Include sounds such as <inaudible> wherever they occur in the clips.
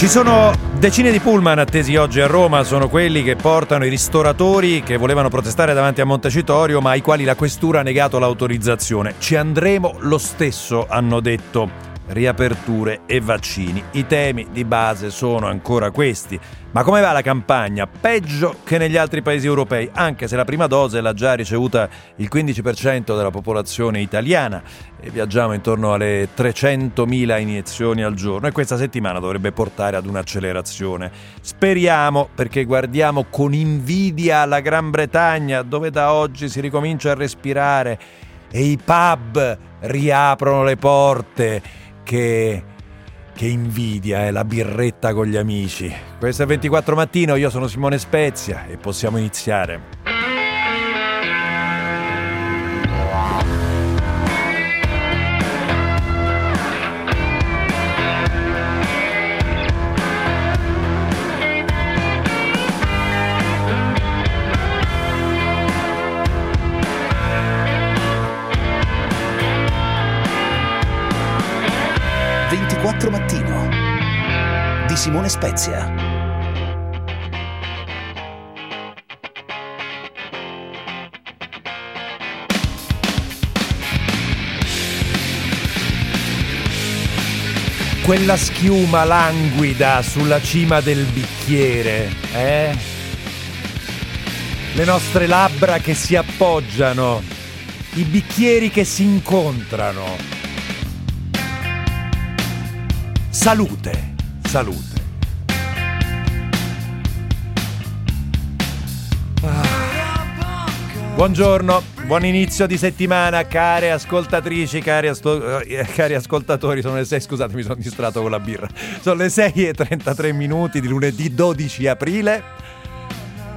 Ci sono decine di pullman attesi oggi a Roma, sono quelli che portano i ristoratori che volevano protestare davanti a Montecitorio ma ai quali la questura ha negato l'autorizzazione. Ci andremo lo stesso, hanno detto riaperture e vaccini. I temi di base sono ancora questi. Ma come va la campagna? Peggio che negli altri paesi europei, anche se la prima dose l'ha già ricevuta il 15% della popolazione italiana e viaggiamo intorno alle 300.000 iniezioni al giorno e questa settimana dovrebbe portare ad un'accelerazione. Speriamo perché guardiamo con invidia la Gran Bretagna dove da oggi si ricomincia a respirare e i pub riaprono le porte che, che invidia è la birretta con gli amici. Questo è 24 mattino, io sono Simone Spezia e possiamo iniziare. Spezia. Quella schiuma languida sulla cima del bicchiere, eh? Le nostre labbra che si appoggiano, i bicchieri che si incontrano Salute, salute. Buongiorno, buon inizio di settimana, care ascoltatrici, cari, asto- eh, cari ascoltatori. Sono le 6, scusate, mi sono distratto con la birra. Sono le 6 e 33 minuti di lunedì 12 aprile.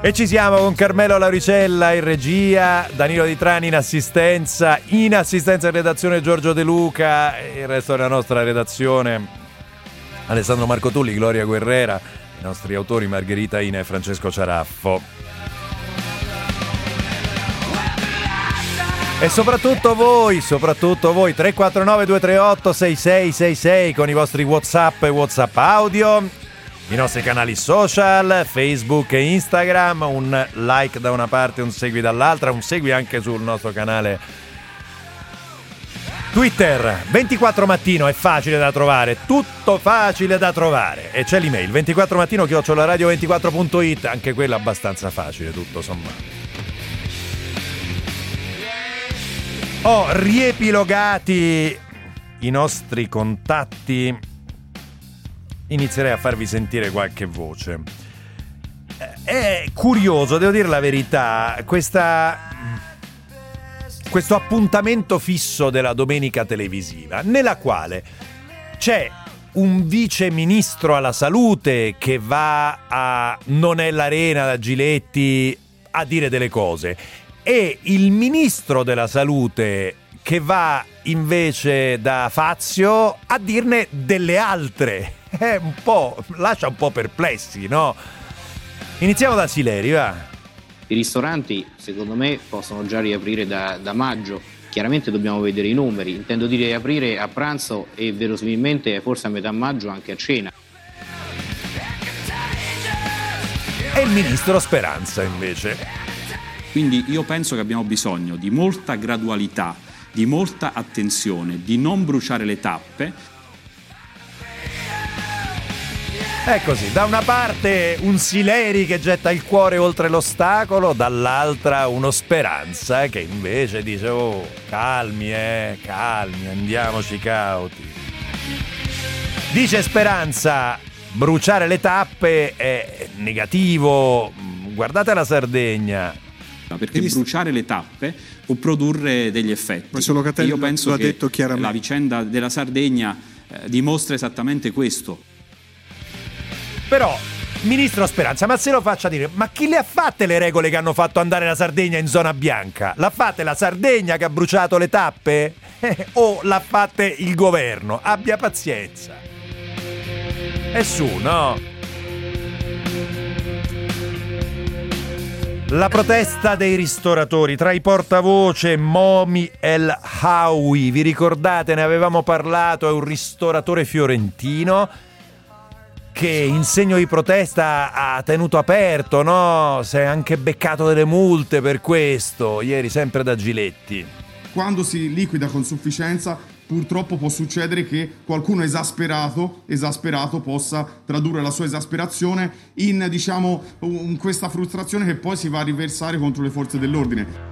E ci siamo con Carmelo Lauricella in regia, Danilo Di Trani in assistenza, in assistenza in redazione Giorgio De Luca il resto della nostra redazione Alessandro Marco Tulli, Gloria Guerrera, i nostri autori Margherita Ina e Francesco Ciaraffo. E soprattutto voi, soprattutto voi, 349 238 6666 con i vostri Whatsapp e Whatsapp audio, i nostri canali social, Facebook e Instagram, un like da una parte, un segui dall'altra, un segui anche sul nostro canale Twitter 24 mattino è facile da trovare, tutto facile da trovare. E c'è l'email 24 mattino radio 24it anche quella abbastanza facile, tutto sommato. Ho riepilogati i nostri contatti. Inizierei a farvi sentire qualche voce. È curioso, devo dire la verità, questa questo appuntamento fisso della domenica televisiva, nella quale c'è un vice ministro alla salute che va a Non è l'arena da Giletti a dire delle cose e il ministro della salute che va invece da Fazio a dirne delle altre. È <laughs> un po', lascia un po' perplessi, no? Iniziamo da Sileri, va. I ristoranti, secondo me, possono già riaprire da, da maggio. Chiaramente dobbiamo vedere i numeri. Intendo dire riaprire a pranzo e verosimilmente forse a metà maggio anche a cena. E il ministro Speranza invece. Quindi io penso che abbiamo bisogno di molta gradualità, di molta attenzione, di non bruciare le tappe È così, da una parte un Sileri che getta il cuore oltre l'ostacolo, dall'altra uno Speranza che invece dice oh calmi eh, calmi, andiamoci cauti. Dice Speranza, bruciare le tappe è negativo, guardate la Sardegna. Perché bruciare le tappe può produrre degli effetti. Ma solo Catelli Io penso lo ha che detto chiaramente. la vicenda della Sardegna eh, dimostra esattamente questo. Però, ministro Speranza, ma se lo faccia dire, ma chi le ha fatte le regole che hanno fatto andare la Sardegna in zona bianca? L'ha fatte la Sardegna che ha bruciato le tappe? <laughs> o l'ha fatte il governo? Abbia pazienza. E su, no? La protesta dei ristoratori tra i portavoce Momi El Hawi, vi ricordate, ne avevamo parlato, è un ristoratore fiorentino che in segno di protesta ha tenuto aperto, no? Si è anche beccato delle multe per questo, ieri sempre da Giletti. Quando si liquida con sufficienza purtroppo può succedere che qualcuno esasperato, esasperato possa tradurre la sua esasperazione in, diciamo, in questa frustrazione che poi si va a riversare contro le forze dell'ordine.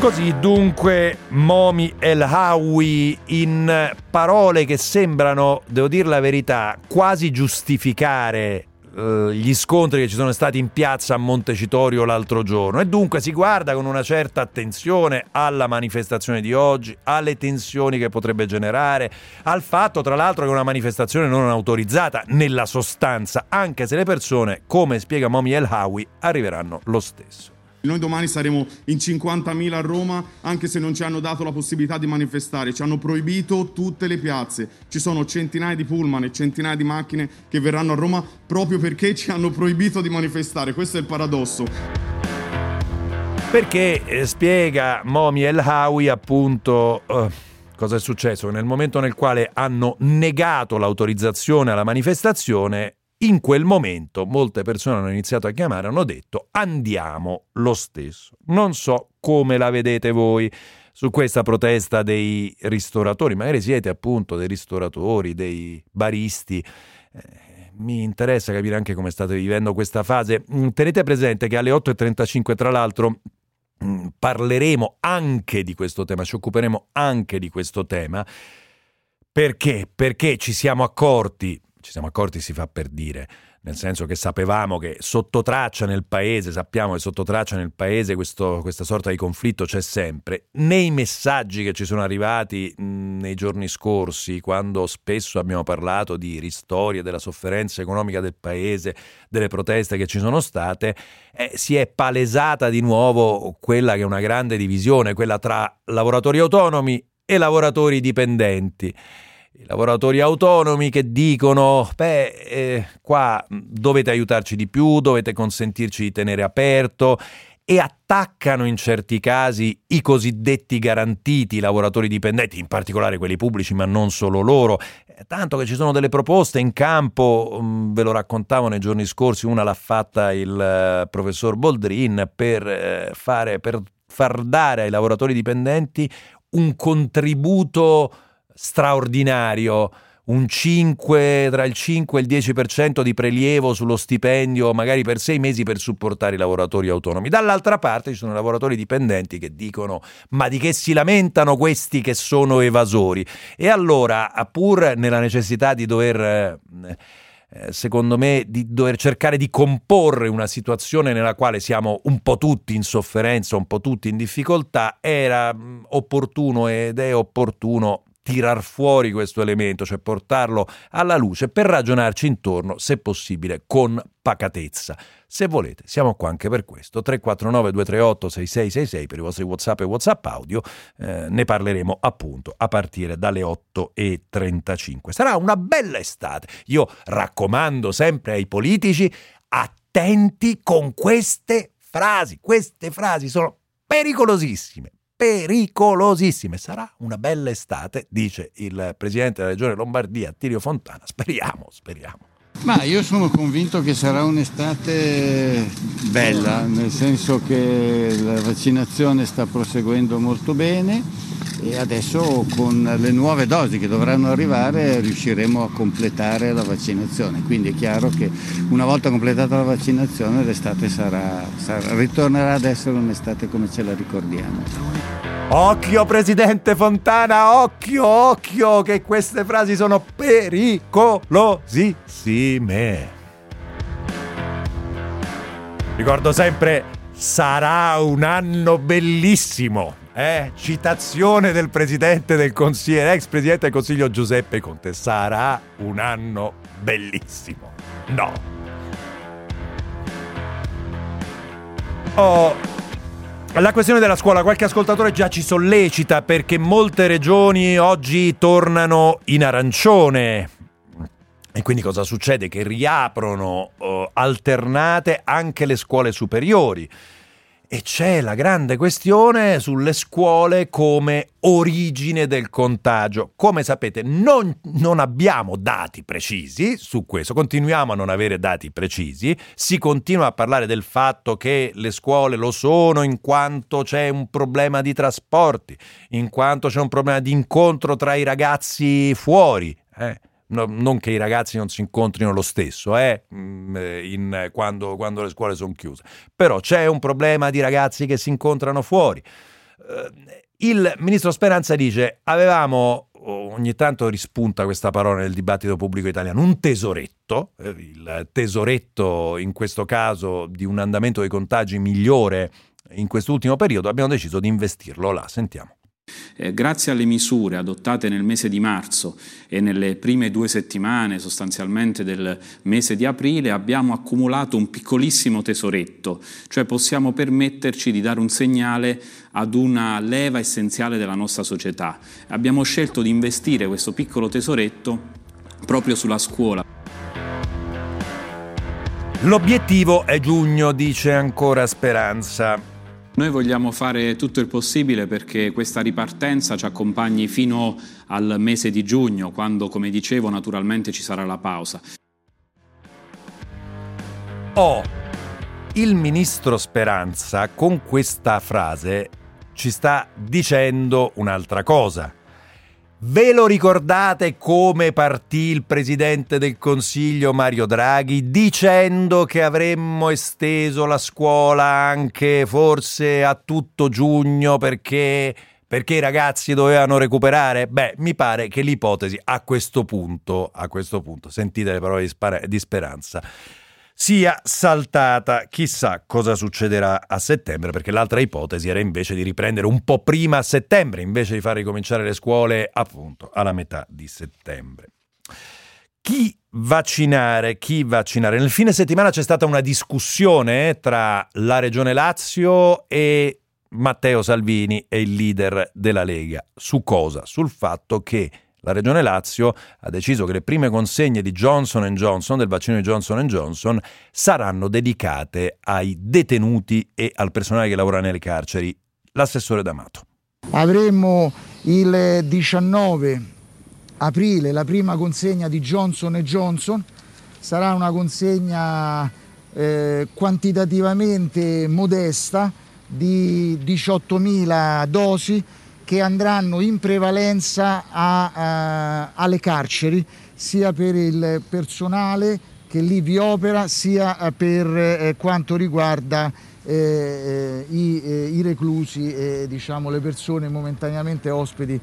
Così dunque Momi El Hawi in parole che sembrano, devo dire la verità, quasi giustificare eh, gli scontri che ci sono stati in piazza a Montecitorio l'altro giorno e dunque si guarda con una certa attenzione alla manifestazione di oggi, alle tensioni che potrebbe generare, al fatto tra l'altro che è una manifestazione non autorizzata nella sostanza, anche se le persone, come spiega Momi El Hawi, arriveranno lo stesso. Noi domani saremo in 50.000 a Roma, anche se non ci hanno dato la possibilità di manifestare, ci hanno proibito tutte le piazze. Ci sono centinaia di pullman e centinaia di macchine che verranno a Roma proprio perché ci hanno proibito di manifestare. Questo è il paradosso. Perché eh, spiega Momi El Hawi appunto... Uh cosa è successo? Nel momento nel quale hanno negato l'autorizzazione alla manifestazione, in quel momento molte persone hanno iniziato a chiamare hanno detto andiamo lo stesso. Non so come la vedete voi su questa protesta dei ristoratori, magari siete appunto dei ristoratori, dei baristi. Eh, mi interessa capire anche come state vivendo questa fase. Mm, tenete presente che alle 8.35 tra l'altro mm, parleremo anche di questo tema, ci occuperemo anche di questo tema. Perché? Perché ci siamo accorti ci siamo accorti si fa per dire, nel senso che sapevamo che sotto traccia nel paese, sappiamo che sotto traccia nel paese questo, questa sorta di conflitto c'è sempre. Nei messaggi che ci sono arrivati mh, nei giorni scorsi, quando spesso abbiamo parlato di ristorie, della sofferenza economica del paese, delle proteste che ci sono state, eh, si è palesata di nuovo quella che è una grande divisione, quella tra lavoratori autonomi e lavoratori dipendenti i lavoratori autonomi che dicono, beh, eh, qua dovete aiutarci di più, dovete consentirci di tenere aperto e attaccano in certi casi i cosiddetti garantiti, i lavoratori dipendenti, in particolare quelli pubblici, ma non solo loro. Eh, tanto che ci sono delle proposte in campo, ve lo raccontavo nei giorni scorsi, una l'ha fatta il uh, professor Boldrin per, uh, fare, per far dare ai lavoratori dipendenti un contributo straordinario, un 5, tra il 5 e il 10% di prelievo sullo stipendio, magari per sei mesi per supportare i lavoratori autonomi. Dall'altra parte ci sono lavoratori dipendenti che dicono ma di che si lamentano questi che sono evasori? E allora, pur nella necessità di dover... Eh, secondo me, di dover cercare di comporre una situazione nella quale siamo un po' tutti in sofferenza, un po' tutti in difficoltà, era mm, opportuno ed è opportuno tirar fuori questo elemento, cioè portarlo alla luce per ragionarci intorno, se possibile, con pacatezza. Se volete, siamo qua anche per questo. 349 238 6666 per i vostri WhatsApp e WhatsApp audio. Eh, ne parleremo appunto a partire dalle 8.35. Sarà una bella estate. Io raccomando sempre ai politici attenti con queste frasi. Queste frasi sono pericolosissime pericolosissime. Sarà una bella estate, dice il presidente della regione Lombardia, Tirio Fontana. Speriamo, speriamo. Ma io sono convinto che sarà un'estate bella, nel senso che la vaccinazione sta proseguendo molto bene e adesso con le nuove dosi che dovranno arrivare riusciremo a completare la vaccinazione. Quindi è chiaro che una volta completata la vaccinazione l'estate sarà, sarà, ritornerà ad essere un'estate come ce la ricordiamo. Occhio Presidente Fontana, occhio, occhio, che queste frasi sono pericolosissime. Ricordo sempre, sarà un anno bellissimo. Eh? Citazione del Presidente del Consiglio, ex Presidente del Consiglio Giuseppe Conte. Sarà un anno bellissimo. No. Oh, la questione della scuola, qualche ascoltatore già ci sollecita perché molte regioni oggi tornano in arancione. E quindi cosa succede? Che riaprono uh, alternate anche le scuole superiori. e c'è la grande questione sulle scuole come origine del contagio. Come sapete non, non, abbiamo dati precisi su questo, continuiamo a non avere dati precisi, si continua a parlare del fatto che le scuole lo sono in quanto c'è un problema di trasporti, in quanto c'è un problema di incontro tra i ragazzi fuori. Eh? No, non che i ragazzi non si incontrino lo stesso eh, mm, in, quando, quando, le scuole sono chiuse, però c'è un problema di ragazzi che si incontrano fuori. Eh, il ministro Speranza dice avevamo ogni tanto rispunta questa parola nel dibattito pubblico italiano, un tesoretto, eh, il tesoretto in questo caso di un andamento dei contagi migliore in quest'ultimo periodo, abbiamo deciso di investirlo là, sentiamo. Eh, grazie alle misure adottate nel mese di marzo e nelle prime due settimane sostanzialmente del mese di aprile abbiamo accumulato un piccolissimo tesoretto, cioè possiamo permetterci di dare un segnale ad una leva essenziale della nostra società. Abbiamo scelto di investire questo piccolo tesoretto proprio sulla scuola. L'obiettivo è giugno, dice ancora Speranza. Noi vogliamo fare tutto il possibile perché questa ripartenza ci accompagni fino al mese di giugno, quando, come dicevo, naturalmente ci sarà la pausa. Oh, il ministro Speranza con questa frase ci sta dicendo un'altra cosa. Ve lo ricordate come partì il presidente del Consiglio Mario Draghi dicendo che avremmo esteso la scuola anche forse a tutto giugno perché, perché i ragazzi dovevano recuperare? Beh, mi pare che l'ipotesi a questo punto, a questo punto, sentite le parole di, spara- di speranza, sia saltata. Chissà cosa succederà a settembre, perché l'altra ipotesi era invece di riprendere un po' prima a settembre, invece di far ricominciare le scuole appunto alla metà di settembre. Chi vaccinare? Chi vaccinare? Nel fine settimana c'è stata una discussione tra la Regione Lazio e Matteo Salvini e il leader della Lega. Su cosa? Sul fatto che la Regione Lazio ha deciso che le prime consegne di Johnson Johnson, del vaccino di Johnson Johnson, saranno dedicate ai detenuti e al personale che lavora nelle carceri. L'assessore D'Amato. Avremo il 19 aprile la prima consegna di Johnson Johnson, sarà una consegna eh, quantitativamente modesta di 18.000 dosi che andranno in prevalenza a, uh, alle carceri, sia per il personale che lì vi opera, sia eh, per eh, quanto riguarda eh, eh, i, eh, i, reclusi e diciamo, le persone momentaneamente ospiti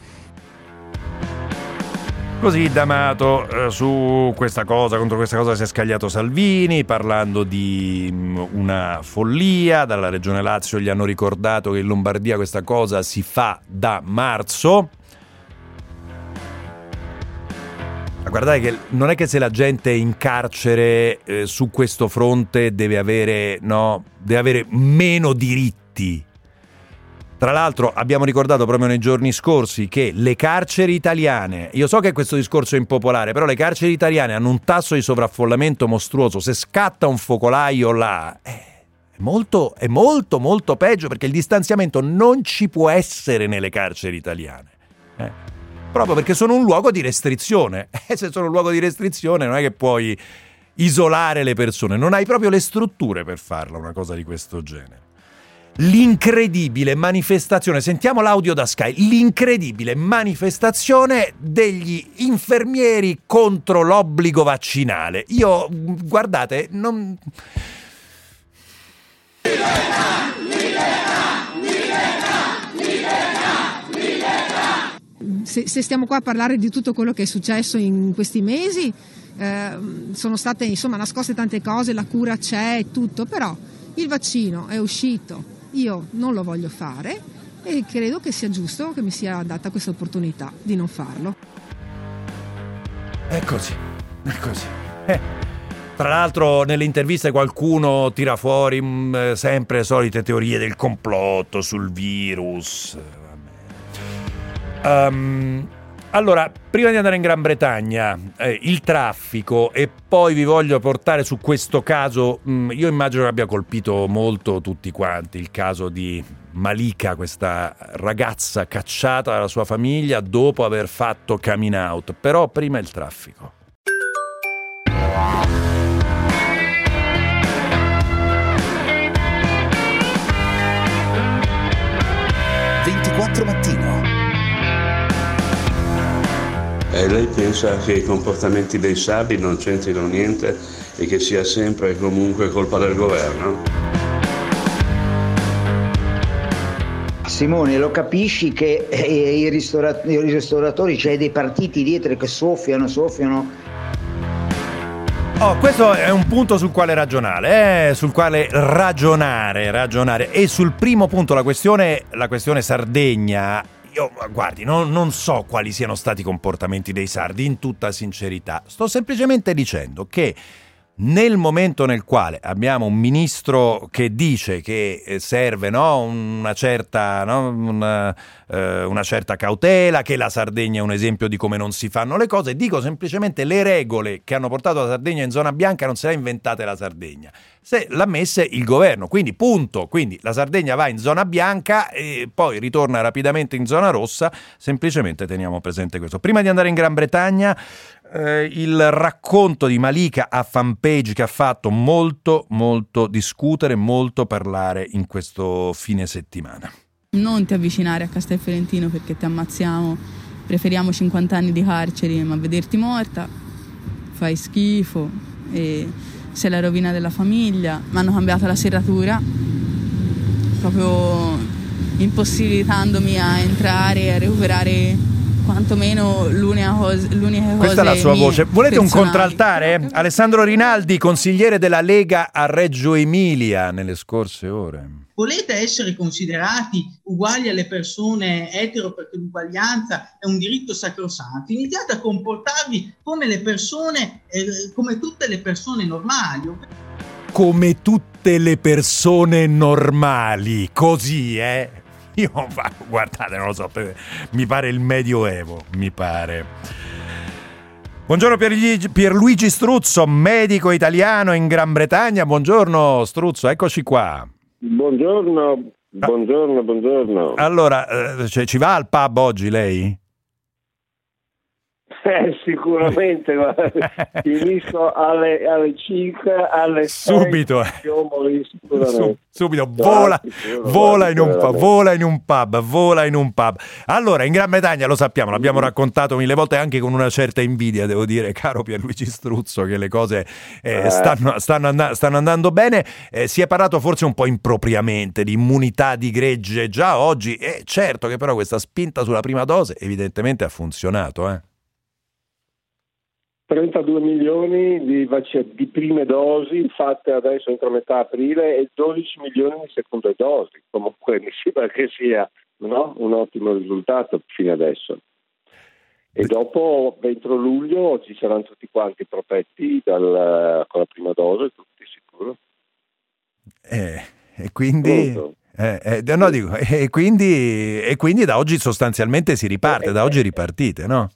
Così D'Amato eh, su questa cosa, contro questa cosa si è scagliato Salvini parlando di mm, una follia, dalla Regione Lazio gli hanno ricordato che in Lombardia questa cosa si fa da marzo. Ma guardate che non è che se la gente è in carcere eh, su questo fronte deve avere, no, deve avere meno diritti tra l'altro abbiamo ricordato proprio nei giorni scorsi che le carceri italiane, io so che questo discorso è impopolare, però le carceri italiane hanno un tasso di sovraffollamento mostruoso, se scatta un focolaio là... Eh, è molto, è molto, molto peggio perché il distanziamento non ci può essere nelle carceri italiane. Eh? Proprio perché sono un luogo di restrizione. <laughs> E se sono un luogo di restrizione non è che puoi isolare le persone, non hai proprio le strutture per farla una cosa di questo genere l'incredibile manifestazione, sentiamo l'audio da Sky, l'incredibile manifestazione degli infermieri contro l'obbligo vaccinale. Io, guardate, non... Se, se, stiamo qua a parlare di tutto quello che è successo in questi mesi, eh, sono state insomma nascoste tante cose, la cura c'è e tutto, però il vaccino è uscito io non lo voglio fare e credo che sia giusto che mi sia data questa opportunità di non farlo. È così, è così. Eh. Tra l'altro nelle interviste qualcuno tira fuori mh, mm, sempre solite teorie del complotto sul virus. Um, Allora, prima di andare in Gran Bretagna, eh, il traffico e poi vi voglio portare su questo caso, mh, mm, io immagino che abbia colpito molto tutti quanti, il caso di Malika, questa ragazza cacciata dalla sua famiglia dopo aver fatto coming out, però prima il traffico. mattino E lei pensa che i comportamenti dei sabi non c'entrino niente e che sia sempre e comunque colpa del governo? Simone, lo capisci che eh, i, ristora- i ristoratori, c'è dei partiti dietro che soffiano, soffiano Oh, questo è un punto sul quale ragionare, eh? sul quale ragionare, ragionare. E sul primo punto, la questione, la questione Sardegna, io, guardi, non, non, so quali siano stati i comportamenti dei sardi, in tutta sincerità. Sto semplicemente dicendo che nel momento nel quale abbiamo un ministro che dice che eh, serve no, una, certa, no, una, eh, una, certa, cautela, che la Sardegna è un esempio di come non si fanno le cose, dico semplicemente le regole che hanno portato la Sardegna in zona bianca non se le ha inventate la Sardegna, se l'ha messe il governo, quindi punto, quindi la Sardegna va in zona bianca e poi ritorna rapidamente in zona rossa, semplicemente teniamo presente questo. Prima di andare in Gran Bretagna eh, il racconto di Malika a fanpage che ha fatto molto, molto discutere, molto parlare in questo fine settimana. Non ti avvicinare a Castelferentino perché ti ammazziamo, preferiamo 50 anni di carceri, ma vederti morta fai schifo e sei la rovina della famiglia. Mi hanno cambiato la serratura, proprio impossibilitandomi a entrare e a recuperare quantomeno l'unica cosa. L'unica Questa è la sua voce. Volete un contraltare? Alessandro Rinaldi, consigliere della Lega a Reggio Emilia nelle scorse ore. Volete essere considerati uguali alle persone etero perché l'uguaglianza è un diritto sacrosanto? Iniziate a comportarvi come le persone, eh, come tutte le persone normali. Come tutte le persone normali, così, eh? <laughs> Io, guardate, non lo so, mi pare il Medioevo, mi pare. Buongiorno Pierluigi Struzzo, medico italiano in Gran Bretagna. Buongiorno Struzzo, eccoci qua. Buongiorno, buongiorno, buongiorno. Allora, eh, cioè, ci va al pub oggi lei? Eh, sicuramente, <laughs> finisco alle, alle 5, alle subito, 6, Sub, subito, vola, vola, in un pub, vola in un pub, vola in un pub. Allora, in Gran Bretagna lo sappiamo, l'abbiamo raccontato mille volte anche con una certa invidia, devo dire, caro Pierluigi Struzzo, che le cose eh, eh. Stanno, stanno, and- stanno, andando bene. Eh, si è parlato forse un po' impropriamente di immunità di gregge già oggi, e certo che però questa spinta sulla prima dose evidentemente ha funzionato, eh. 32 milioni di, vac- di, prime dosi fatte adesso entro metà aprile e 12 milioni di seconde dosi. Comunque mi sembra che sia no? un ottimo risultato fino adesso. E dopo, entro luglio, ci saranno tutti quanti protetti dal, con la prima dose, tutti sicuro. Eh, e quindi... Eh, eh, no, dico, e, quindi, e quindi da oggi sostanzialmente si riparte, da oggi ripartite, no?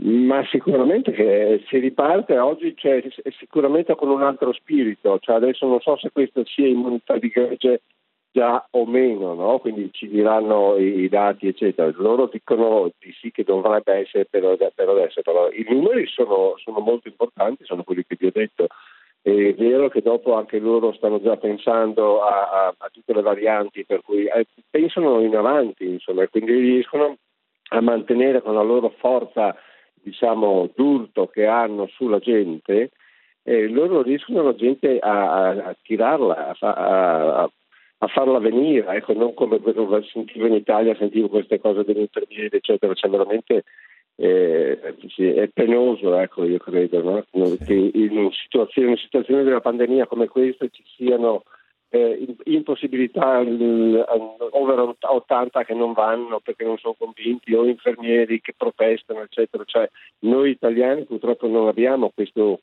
Ma sicuramente che si riparte oggi cioè, sicuramente con un altro spirito, cioè, adesso non so se questa sia immunità di gregge già o meno, no? quindi ci diranno i, i, dati eccetera. Loro dicono di sì che dovrebbe essere per, per adesso, però i numeri sono, sono, molto importanti, sono quelli che vi ho detto. È vero che dopo anche loro stanno già pensando a, a, a tutte le varianti, per cui eh, pensano in avanti, insomma, e quindi riescono a mantenere con la loro forza diciamo, d'urto che hanno sulla gente, eh, loro riescono la gente a, a, a tirarla, a, a, farla venire, ecco, non come sentivo in Italia, sentivo queste cose degli infermieri, eccetera, cioè veramente eh, è penoso, ecco, io credo, no? che in situazioni, in situazioni della pandemia come questa ci siano eh, impossibilità over 80 che non vanno perché non sono convinti o infermieri che protestano eccetera. Cioè noi italiani purtroppo non abbiamo questo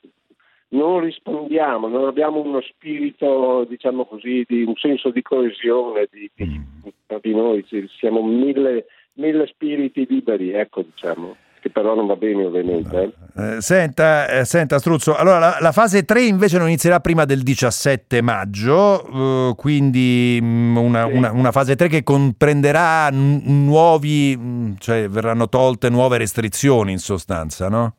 non rispondiamo, non abbiamo uno spirito, diciamo così, di un senso di coesione di, di, mm. di noi, siamo mille mille spiriti liberi, ecco diciamo che però non va bene ovviamente. Eh, senta, eh, senta Struzzo, allora la, la, fase 3 invece non inizierà prima del 17 maggio, eh, quindi mh, mm, una, sì. una, una, fase 3 che comprenderà n- nuovi, mh, mm, cioè verranno tolte nuove restrizioni in sostanza, no?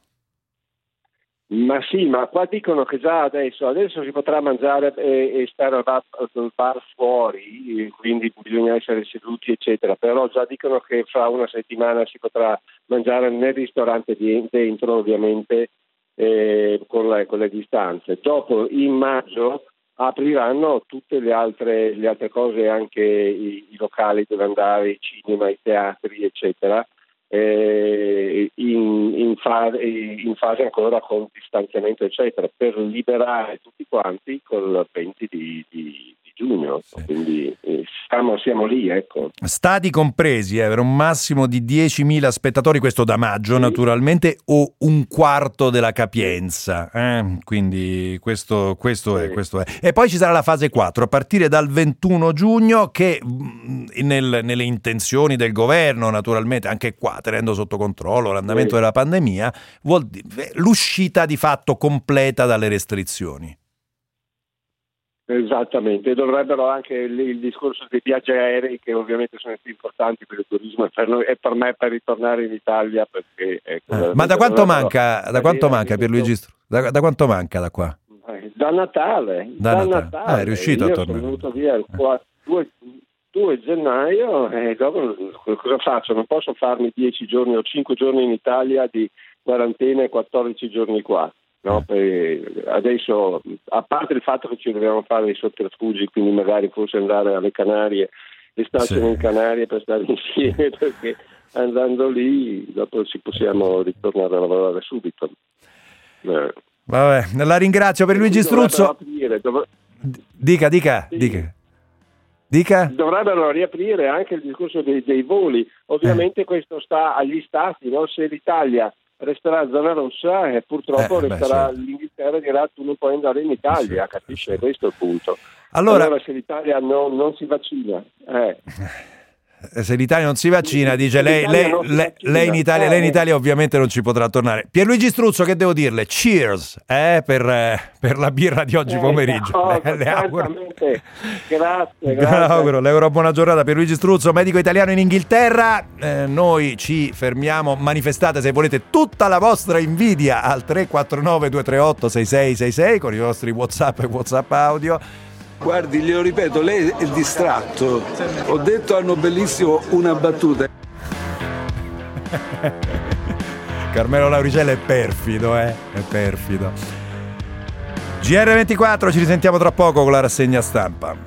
Ma sì, ma qua dicono che già adesso, adesso si potrà mangiare e, e stare al bar, al bar, fuori, quindi bisogna essere seduti, eccetera. Però già dicono che fra una settimana si potrà mangiare nel ristorante dentro, ovviamente, eh, con, le, con, le, distanze. Dopo, in maggio, apriranno tutte le altre, le altre cose, anche i, i locali dove andare, i cinema, i teatri, eccetera eh, in, in, fase, in, fase, ancora con distanziamento eccetera per liberare tutti quanti col 20 di, di, giugno, sì. quindi eh, siamo, siamo, lì. Ecco. Stati compresi, eh, per un massimo di 10.000 spettatori, questo da maggio sì. naturalmente, o un quarto della capienza. Eh? Quindi questo, questo, sì. è, questo, è, E poi ci sarà la fase 4 a partire dal 21 giugno che mm, nel, nelle intenzioni del governo, naturalmente, anche qua tenendo sotto controllo l'andamento della pandemia, vuol dire l'uscita di fatto completa dalle restrizioni. Esattamente, dovrebbero anche il, il, discorso dei viaggi aerei che ovviamente sono più importanti per il turismo e per, noi, e per me per ritornare in Italia perché... Ecco, eh, ma da quanto manca, da quanto manca Pierluigi da, da quanto manca da qua? Da Natale. Da, da Natale. Natale. Ah, è riuscito Io a tornare. sono venuto via il 4, 2, 2 gennaio e dopo cosa faccio? Non posso farmi 10 giorni o 5 giorni in Italia di quarantena e 14 giorni qua. No? adesso, a parte il fatto che ci dobbiamo fare dei sotterfugi, quindi magari forse andare alle Canarie e starcene sì. in Canarie per stare insieme, <laughs> perché andando lì dopo ci possiamo ritornare a lavorare subito. Eh. Vabbè, la ringrazio per Luigi Struzzo. Aprire, dov- dica, dica, sì. dica. Dica. Dovrebbero riaprire anche il discorso dei, dei voli. Ovviamente eh. questo sta agli stati, no? se l'Italia resterà zona rossa e purtroppo eh, resterà beh, sì. l'Inghilterra dirà tu non puoi andare in Italia, sì, capisci? Sì. Questo è il punto. Allora, allora se l'Italia non, non si vaccina, eh. <laughs> Eh, se l'Italia non si vaccina, dice lei, lei, lei, lei, in Italia, lei in Italia ovviamente non ci potrà tornare. Pierluigi Struzzo, che devo dirle? Cheers eh, per, eh, per, la birra di oggi eh, pomeriggio. No, le, le auguro. Grazie, <laughs> grazie. auguro, le auguro buona giornata. Pierluigi Struzzo, medico italiano in Inghilterra. Eh, noi ci fermiamo, manifestate se volete tutta la vostra invidia al 349 238 6666 con i vostri WhatsApp e WhatsApp audio. Guardi, glielo ripeto, lei è distratto. Ho detto hanno bellissimo una battuta. <laughs> Carmelo Lauricella è perfido, eh? È perfido. GR24, ci risentiamo tra poco con la rassegna stampa.